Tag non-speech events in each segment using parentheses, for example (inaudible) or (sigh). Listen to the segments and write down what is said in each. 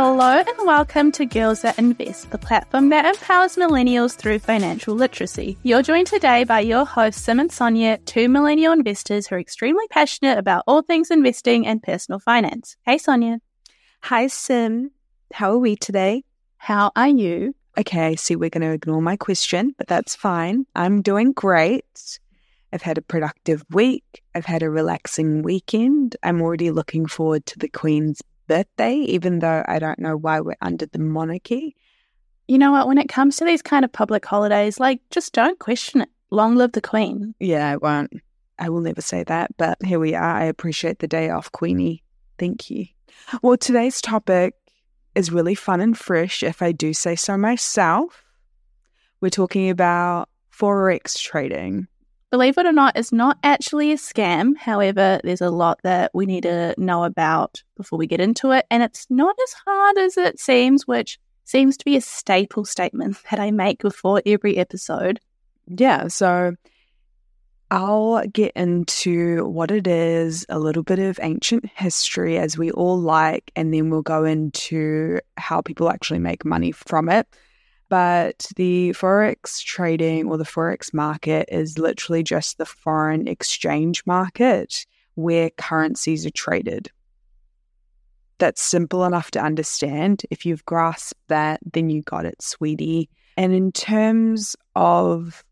Hello and welcome to Girls That Invest, the platform that empowers millennials through financial literacy. You're joined today by your hosts, Sim and Sonya, two millennial investors who are extremely passionate about all things investing and personal finance. Hey, Sonya. Hi, Sim. How are we today? How are you? Okay, see, we're going to ignore my question, but that's fine. I'm doing great. I've had a productive week. I've had a relaxing weekend. I'm already looking forward to the Queen's birthday, even though I don't know why we're under the monarchy. You know what? When it comes to these kind of public holidays, like just don't question it. Long live the Queen. Yeah, I won't. I will never say that, but here we are. I appreciate the day off, Queenie. Thank you. Well, today's topic is really fun and fresh, if I do say so myself. We're talking about Forex trading believe it or not, is not actually a scam. However, there's a lot that we need to know about before we get into it. And it's not as hard as it seems, which seems to be a staple statement (laughs) that I make before every episode. Yeah. So I'll get into what it is, a little bit of ancient history as we all like, and then we'll go into how people actually make money from it. But the Forex trading or the Forex market is literally just the foreign exchange market where currencies are traded. That's simple enough to understand. If you've grasped that, then you got it, sweetie. And in terms of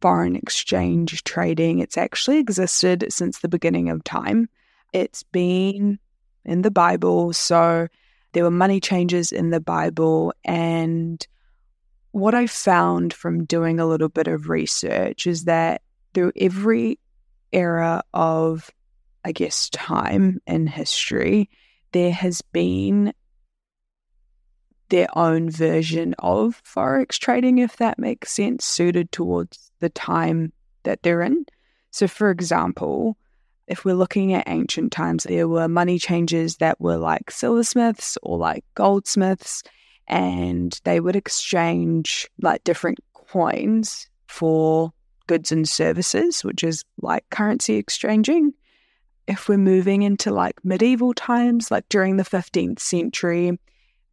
foreign exchange trading, it's actually existed since the beginning of time. It's been in the Bible. So there were money changers in the Bible. And what I found from doing a little bit of research is that through every era of, I guess, time in history, there has been their own version of Forex trading, if that makes sense, suited towards the time that they're in. So, for example, if we're looking at ancient times, there were money changers that were like silversmiths or like goldsmiths, and they would exchange like different coins for goods and services, which is like currency exchanging. If we're moving into like medieval times, like during the 15th century,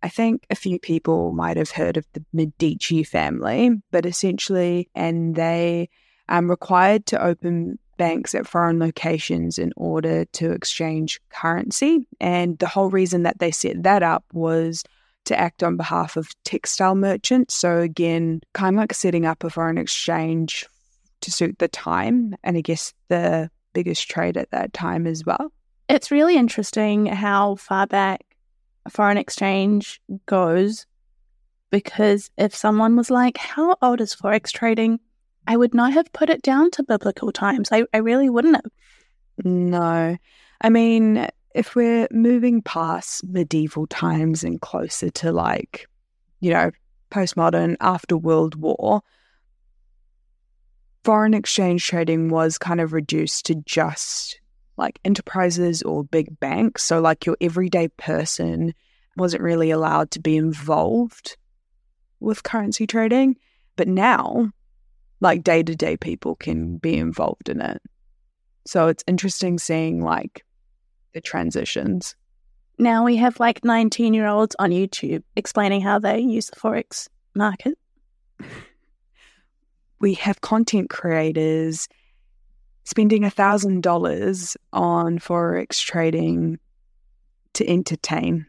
I think a few people might have heard of the Medici family, but essentially, and they um, required to open banks at foreign locations in order to exchange currency. And the whole reason that they set that up was to act on behalf of textile merchants. So, again, kind of like setting up a foreign exchange to suit the time. And I guess the biggest trade at that time as well. It's really interesting how far back foreign exchange goes because if someone was like, How old is Forex trading? I would not have put it down to biblical times. I, I really wouldn't have. No. I mean, if we're moving past medieval times and closer to like, you know, postmodern after World War, foreign exchange trading was kind of reduced to just like enterprises or big banks. So, like, your everyday person wasn't really allowed to be involved with currency trading. But now, like day to day people can be involved in it. So it's interesting seeing like the transitions. Now we have like 19 year olds on YouTube explaining how they use the Forex market. (laughs) We have content creators spending a thousand dollars on Forex trading to entertain.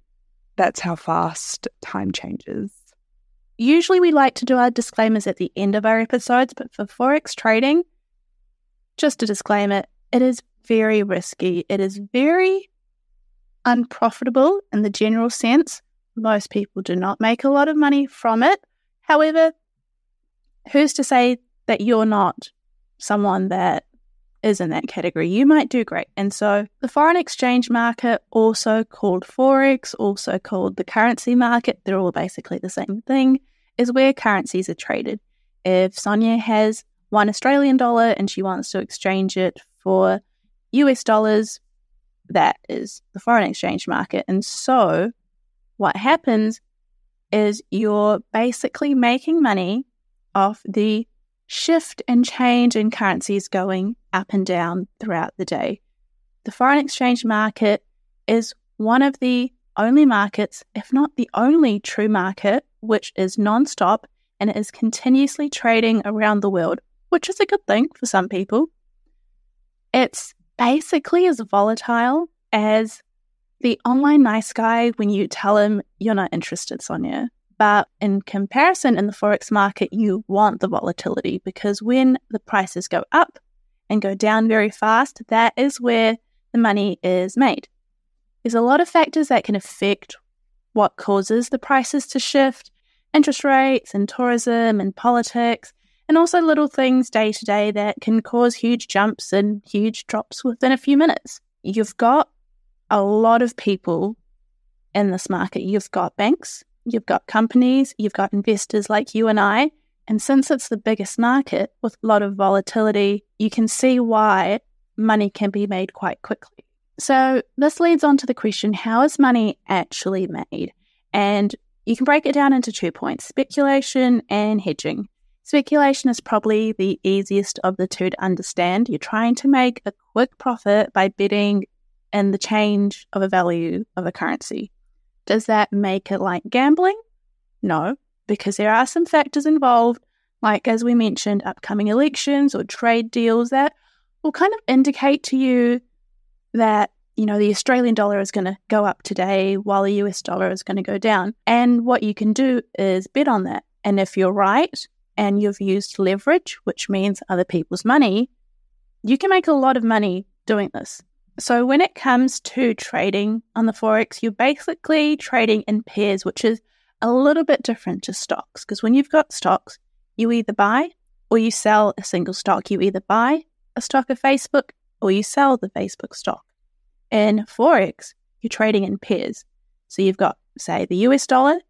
That's how fast time changes. Usually we like to do our disclaimers at the end of our episodes, but for Forex trading, just a disclaimer, it is very risky. It is very unprofitable in the general sense. Most people do not make a lot of money from it. However, who's to say that you're not someone that is in that category? You might do great. And so the foreign exchange market, also called Forex, also called the currency market, they're all basically the same thing, is where currencies are traded. If Sonya has one Australian dollar and she wants to exchange it for US dollars, that is the foreign exchange market. And so what happens is you're basically making money off the shift and change in currencies going up and down throughout the day. The foreign exchange market is one of the only markets, if not the only true market, which is non-stop and is continuously trading around the world, which is a good thing for some people. It's basically as volatile as the online nice guy when you tell him you're not interested, Sonya. But in comparison, in the Forex market, you want the volatility because when the prices go up and go down very fast, that is where the money is made. There's a lot of factors that can affect what causes the prices to shift interest rates and tourism and politics, and also little things day to day that can cause huge jumps and huge drops within a few minutes. You've got a lot of people in this market. You've got banks, you've got companies, you've got investors like you and I. And since it's the biggest market with a lot of volatility, you can see why money can be made quite quickly. So, this leads on to the question how is money actually made? And you can break it down into two points speculation and hedging. Speculation is probably the easiest of the two to understand. You're trying to make a quick profit by betting and the change of a value of a currency. Does that make it like gambling? No, because there are some factors involved, like as we mentioned, upcoming elections or trade deals that will kind of indicate to you that, you know, the Australian dollar is going to go up today while the US dollar is going to go down. And what you can do is bet on that. And if you're right and you've used leverage, which means other people's money, you can make a lot of money doing this. So, when it comes to trading on the Forex, you're basically trading in pairs, which is a little bit different to stocks. Because when you've got stocks, you either buy or you sell a single stock. You either buy a stock of Facebook or you sell the Facebook stock. In Forex, you're trading in pairs. So, you've got, say, the US dollar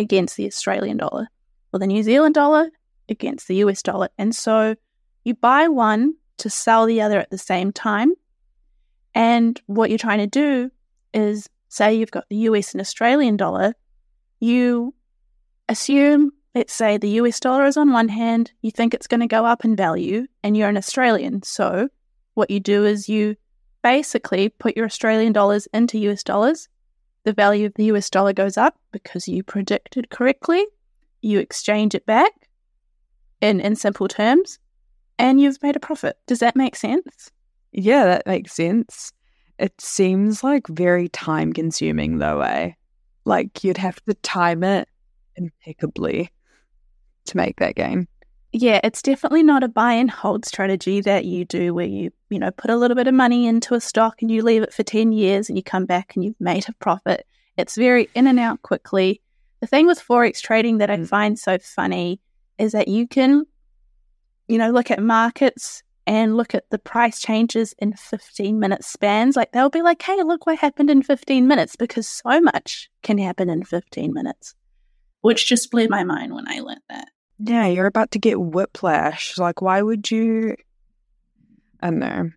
against the Australian dollar, or the New Zealand dollar against the US dollar. And so, you buy one to sell the other at the same time and what you're trying to do is say you've got the US and Australian dollar, you assume, let's say the US dollar is on one hand, you think it's going to go up in value, and you're an Australian. So what you do is you basically put your Australian dollars into US dollars. The value of the US dollar goes up because you predicted correctly. You exchange it back in, in simple terms, and you've made a profit. Does that make sense? Yeah, that makes sense. It seems like very time consuming though, eh? Like you'd have to time it impeccably to make that gain. Yeah, it's definitely not a buy and hold strategy that you do where you, you know, put a little bit of money into a stock and you leave it for 10 years and you come back and you've made a profit. It's very in and out quickly. The thing with Forex trading that I mm. find so funny is that you can, you know, look at markets and look at the price changes in 15 minute spans, like they'll be like, hey, look what happened in 15 minutes because so much can happen in 15 minutes, which just blew my mind when I learned that. Yeah, you're about to get whiplash. Like, why would you? I don't know.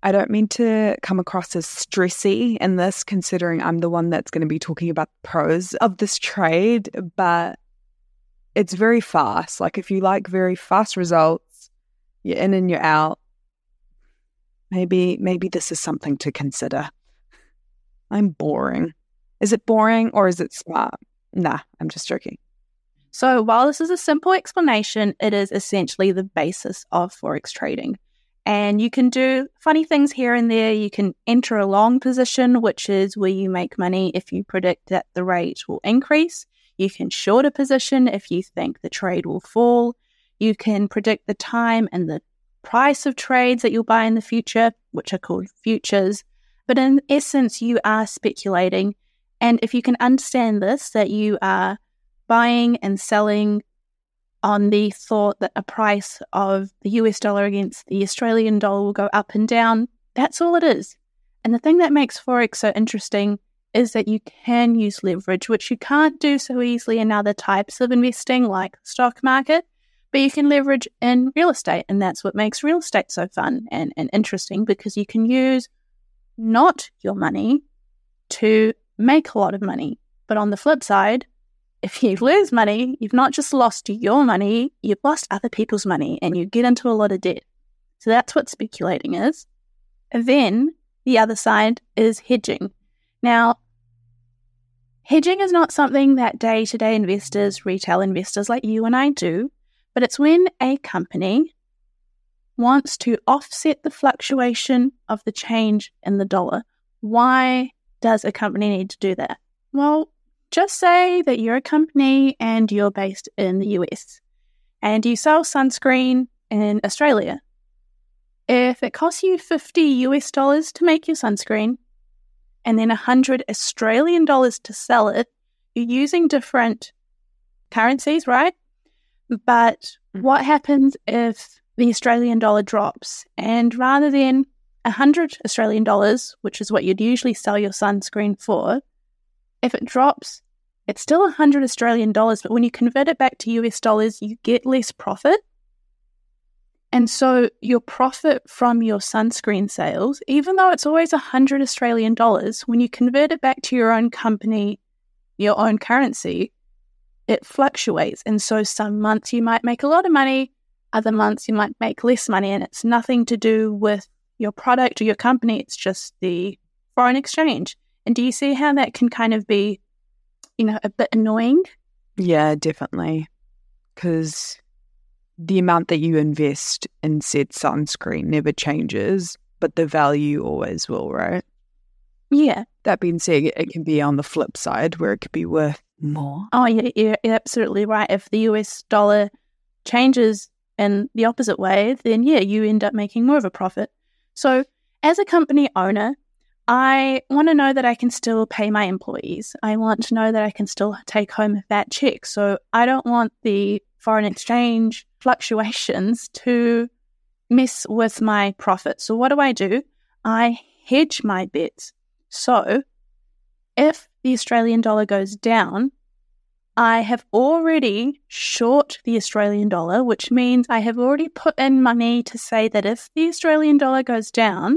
I don't mean to come across as stressy in this, considering I'm the one that's going to be talking about the pros of this trade, but it's very fast. Like, if you like very fast results, you're in and you're out. Maybe maybe this is something to consider. I'm boring. Is it boring or is it smart? Nah, I'm just joking. So, while this is a simple explanation, it is essentially the basis of Forex trading. And you can do funny things here and there. You can enter a long position, which is where you make money if you predict that the rate will increase. You can short a position if you think the trade will fall. You can predict the time and the price of trades that you'll buy in the future, which are called futures. But in essence, you are speculating. And if you can understand this, that you are buying and selling on the thought that a price of the US dollar against the Australian dollar will go up and down. That's all it is. And the thing that makes Forex so interesting is that you can use leverage, which you can't do so easily in other types of investing like stock market, but you can leverage in real estate. And that's what makes real estate so fun and, and interesting because you can use not your money to make a lot of money. But on the flip side, if you (laughs) lose money, you've not just lost your money, you've lost other people's money and you get into a lot of debt. So that's what speculating is. And then the other side is hedging. Now, hedging is not something that day to day investors, retail investors like you and I do, but it's when a company wants to offset the fluctuation of the change in the dollar. Why does a company need to do that? Well, just say that you're a company and you're based in the US and you sell sunscreen in Australia. If it costs you 50 US dollars to make your sunscreen and then 100 Australian dollars to sell it, you're using different currencies, right? But mm-hmm. what happens if the Australian dollar drops and rather than 100 Australian dollars, which is what you'd usually sell your sunscreen for, if it drops, it's still 100 Australian dollars, but when you convert it back to US dollars, you get less profit. And so your profit from your sunscreen sales, even though it's always 100 Australian dollars, when you convert it back to your own company, your own currency, it fluctuates. And so some months you might make a lot of money, other months you might make less money, and it's nothing to do with your product or your company, it's just the foreign exchange. And do you see how that can kind of be, you know, a bit annoying? Yeah, definitely. Because the amount that you invest in said sunscreen never changes, but the value always will, right? Yeah. That being said, it can be on the flip side where it could be worth more. Oh, yeah, you're absolutely right. If the US dollar changes in the opposite way, then yeah, you end up making more of a profit. So, as a company owner, I want to know that I can still pay my employees. I want to know that I can still take home that check. So I don't want the foreign exchange (laughs) fluctuations to mess with my profit. So what do I do? I hedge my bets. So if the Australian dollar goes down, I have already short the Australian dollar, which means I have already put in money to say that if the Australian dollar goes down,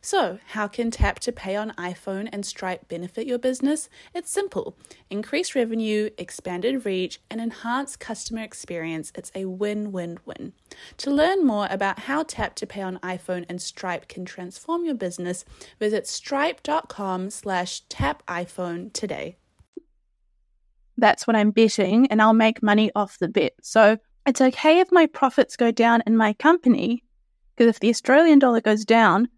So, how can Tap to Pay on iPhone and Stripe benefit your business? It's simple increase revenue, expanded reach, and enhance customer experience. It's a win win win. To learn more about how Tap to Pay on iPhone and Stripe can transform your business, visit stripe.com slash tap iPhone today. That's what I'm betting, and I'll make money off the bet. So it's okay if my profits go down in my company, because if the Australian dollar goes down,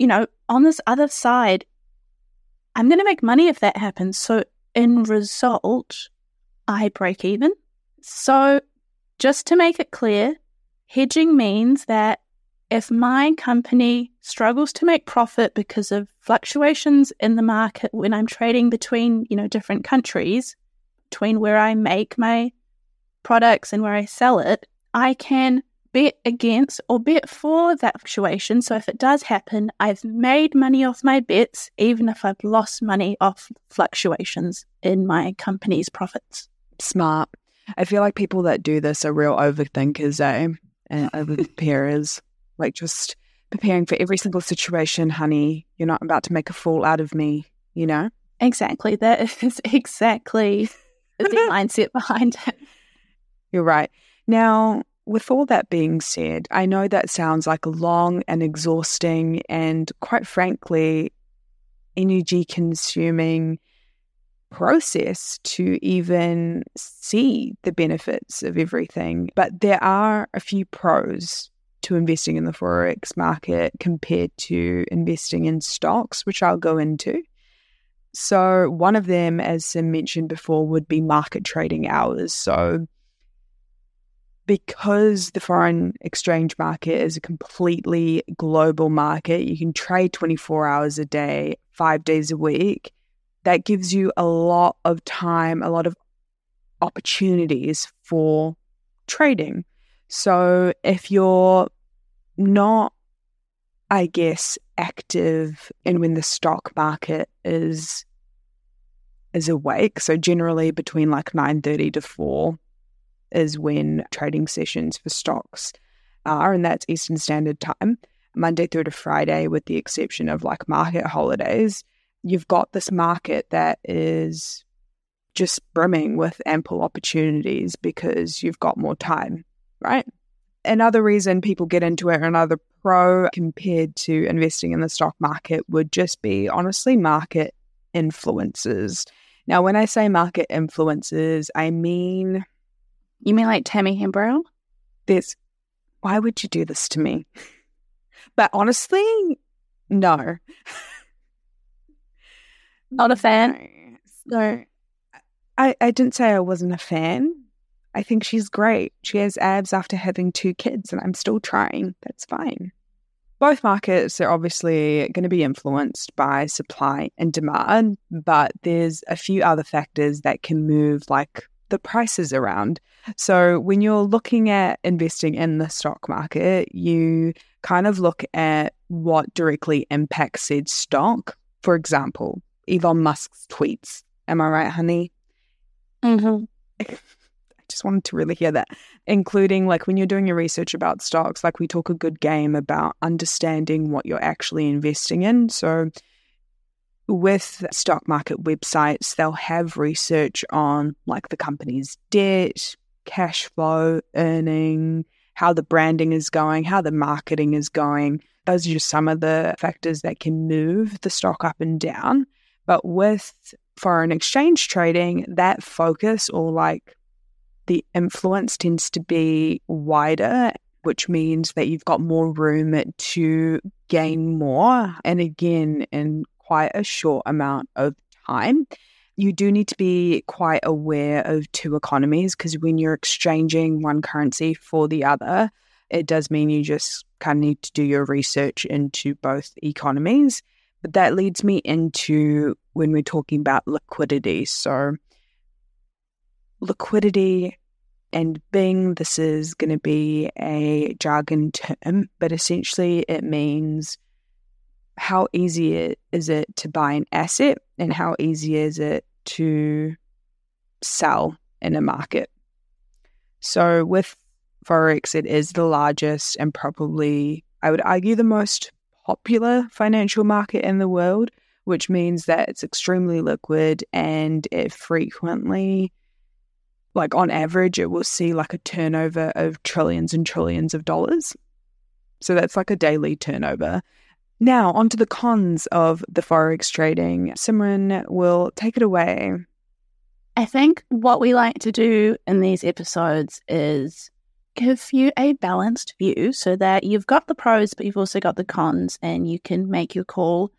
you know, on this other side, I'm going to make money if that happens. So, in result, I break even. So, just to make it clear, hedging means that if my company struggles to make profit because of fluctuations in the market when I'm trading between, you know, different countries, between where I make my products and where I sell it, I can bet against or bet for that fluctuation. So if it does happen, I've made money off my bets, even if I've lost money off fluctuations in my company's profits. Smart. I feel like people that do this are real overthinkers, eh? And (laughs) overpreparers. like just preparing for every single situation, honey. You're not about to make a fool out of me, you know? Exactly. That is (laughs) exactly the (laughs) mindset behind it. You're right. Now, with all that being said, I know that sounds like a long and exhausting and, quite frankly, energy consuming process to even see the benefits of everything. But there are a few pros to investing in the Forex market compared to investing in stocks, which I'll go into. So, one of them, as I mentioned before, would be market trading hours. So, because the foreign exchange market is a completely global market, you can trade 24 hours a day, five days a week. That gives you a lot of time, a lot of opportunities for trading. So if you're not, I guess, active and when the stock market is is awake, so generally between like 9:30 to 4 is when trading sessions for stocks are, and that's Eastern Standard Time, Monday through to Friday, with the exception of like market holidays. You've got this market that is just brimming with ample opportunities because you've got more time, right? Another reason people get into it, another pro compared to investing in the stock market would just be honestly market influences. Now, when I say market influences, I mean you mean like Tammy Hembrow? There's, why would you do this to me? (laughs) But honestly, no. (laughs) Not a fan? No. I, I didn't say I wasn't a fan. I think she's great. She has abs after having two kids, and I'm still trying. That's fine. Both markets are obviously going to be influenced by supply and demand, but there's a few other factors that can move like the prices around. So when you're looking at investing in the stock market, you kind of look at what directly impacts said stock. For example, Elon Musk's tweets. Am I right, honey? Mm-hmm. (laughs) I just wanted to really hear that, including like when you're doing your research about stocks, like we talk a good game about understanding what you're actually investing in. So with stock market websites, they'll have research on like the company's debt, cash flow, earning, how the branding is going, how the marketing is going. Those are just some of the factors that can move the stock up and down. But with foreign exchange trading, that focus or like the influence tends to be wider, which means that you've got more room to gain more. And again, in quite a short amount of time. You do need to be quite aware of two economies because when you're exchanging one currency for the other, it does mean you just kind of need to do your research into both economies. But that leads me into when we're talking about liquidity. So, liquidity and Bing, this is going to be a jargon term, but essentially it means how easy is it to buy an asset and how easy is it to sell in a market. So with Forex, it is the largest and probably, I would argue, the most popular financial market in the world, which means that it's extremely liquid and it frequently, like on average, it will see like a turnover of trillions and trillions of dollars. So that's like a daily turnover. Now, onto the cons of the Forex trading. Simran will take it away. I think what we like to do in these episodes is give you a balanced view so that you've got the pros, but you've also got the cons and you can make your call.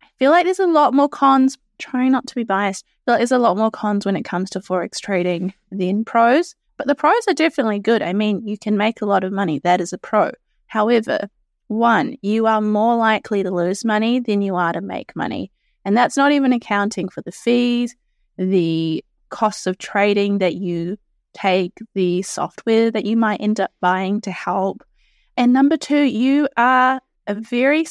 I feel like there's a lot more cons. Try not to be biased. Like there's a lot more cons when it comes to Forex trading than pros. But the pros are definitely good. I mean, you can make a lot of money. That is a pro. However, one, you are more likely to lose money than you are to make money. And that's not even accounting for the fees, the costs of trading that you take, the software that you might end up buying to help. And number two, you are a very,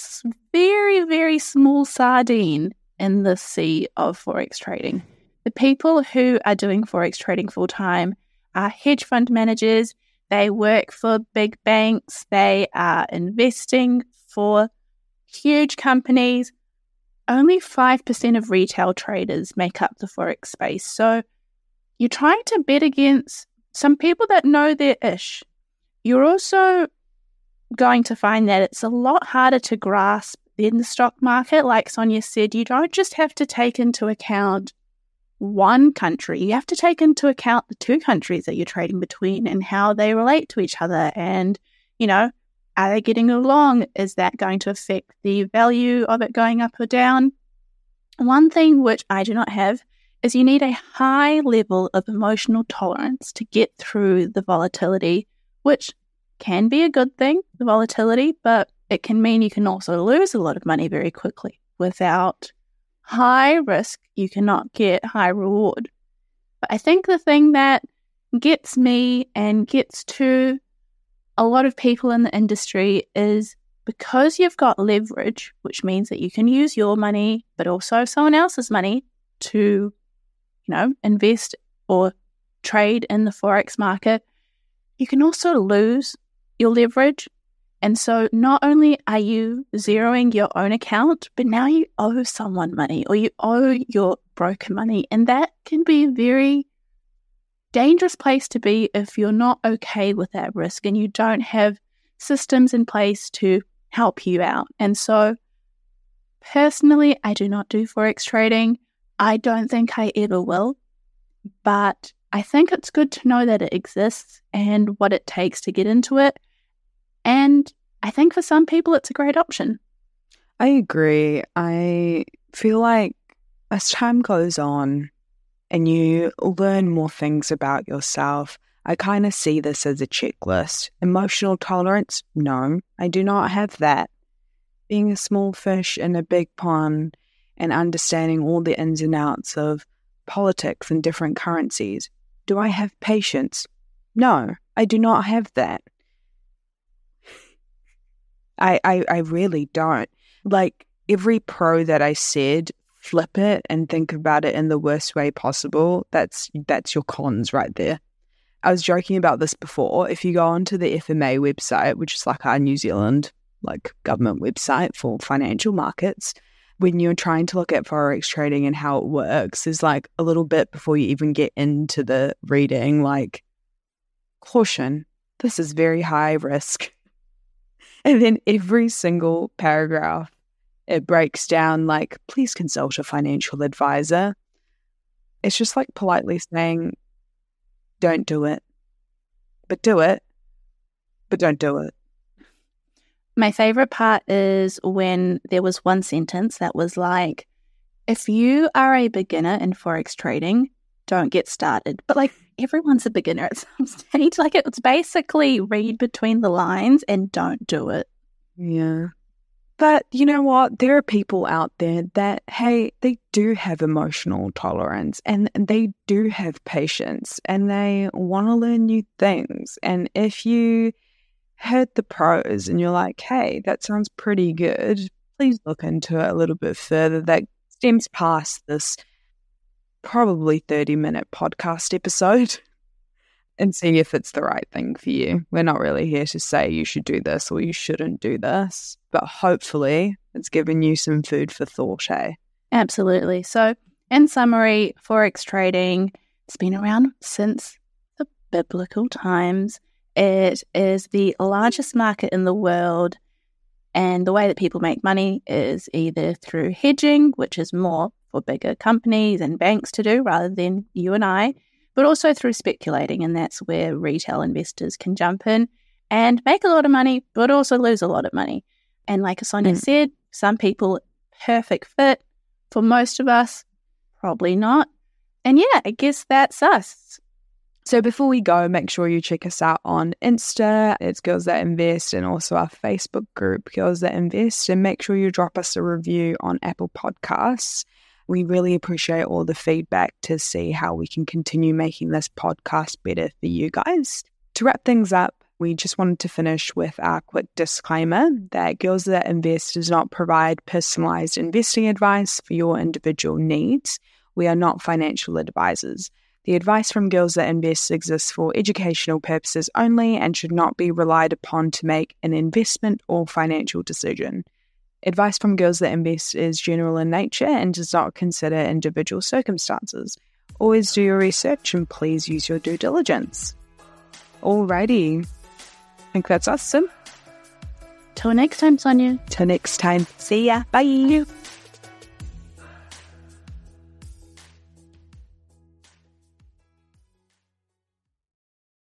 very, very small sardine in the sea of Forex trading. The people who are doing Forex trading full time are hedge fund managers. They work for big banks. They are investing for huge companies. Only 5% of retail traders make up the Forex space. So you're trying to bet against some people that know their ish. You're also going to find that it's a lot harder to grasp in the stock market. Like Sonya said, you don't just have to take into account one country, you have to take into account the two countries that you're trading between and how they relate to each other. And, you know, are they getting along? Is that going to affect the value of it going up or down? One thing which I do not have is you need a high level of emotional tolerance to get through the volatility, which can be a good thing, the volatility, but it can mean you can also lose a lot of money very quickly without high risk, you cannot get high reward. But I think the thing that gets me and gets to a lot of people in the industry is because you've got leverage, which means that you can use your money, but also someone else's money to, you know, invest or trade in the Forex market, you can also lose your leverage and so not only are you zeroing your own account, but now you owe someone money or you owe your broker money. And that can be a very dangerous place to be if you're not okay with that risk and you don't have systems in place to help you out. And so personally, I do not do Forex trading. I don't think I ever will, but I think it's good to know that it exists and what it takes to get into it. And I think for some people, it's a great option. I agree. I feel like as time goes on and you learn more things about yourself, I kind of see this as a checklist. Emotional tolerance? No, I do not have that. Being a small fish in a big pond and understanding all the ins and outs of politics and different currencies. Do I have patience? No, I do not have that. I, I, I really don't. Like every pro that I said, flip it and think about it in the worst way possible. That's that's your cons right there. I was joking about this before. If you go onto the FMA website, which is like our New Zealand like government website for financial markets, when you're trying to look at forex trading and how it works, there's like a little bit before you even get into the reading, like caution, this is very high risk. And then every single paragraph, it breaks down like, please consult a financial advisor. It's just like politely saying, don't do it, but do it, but don't do it. My favorite part is when there was one sentence that was like, if you are a beginner in Forex trading, don't get started. But like, everyone's a beginner at some (laughs) stage. Like it's basically read between the lines and don't do it. Yeah. But you know what? There are people out there that, hey, they do have emotional tolerance and they do have patience and they want to learn new things. And if you heard the pros and you're like, hey, that sounds pretty good, please look into it a little bit further. That stems past this probably 30 minute podcast episode (laughs) and see if it's the right thing for you. We're not really here to say you should do this or you shouldn't do this, but hopefully it's given you some food for thought, eh? Absolutely. So, in summary, Forex trading has been around since the biblical times. It is the largest market in the world. And the way that people make money is either through hedging, which is more for bigger companies and banks to do rather than you and I, but also through speculating. And that's where retail investors can jump in and make a lot of money, but also lose a lot of money. And like Sonya mm. said, some people, perfect fit. For most of us, probably not. And yeah, I guess that's us. So before we go, make sure you check us out on Insta. It's Girls That Invest and also our Facebook group, Girls That Invest. And make sure you drop us a review on Apple Podcasts. We really appreciate all the feedback to see how we can continue making this podcast better for you guys. To wrap things up, we just wanted to finish with our quick disclaimer that Girls That Invest does not provide personalized investing advice for your individual needs. We are not financial advisors. The advice from Girls That Invest exists for educational purposes only and should not be relied upon to make an investment or financial decision. Advice from Girls That Invest is general in nature and does not consider individual circumstances. Always do your research and please use your due diligence. Alrighty. I think that's us, Sim. Till next time, Sonya. Till next time. See ya. Bye.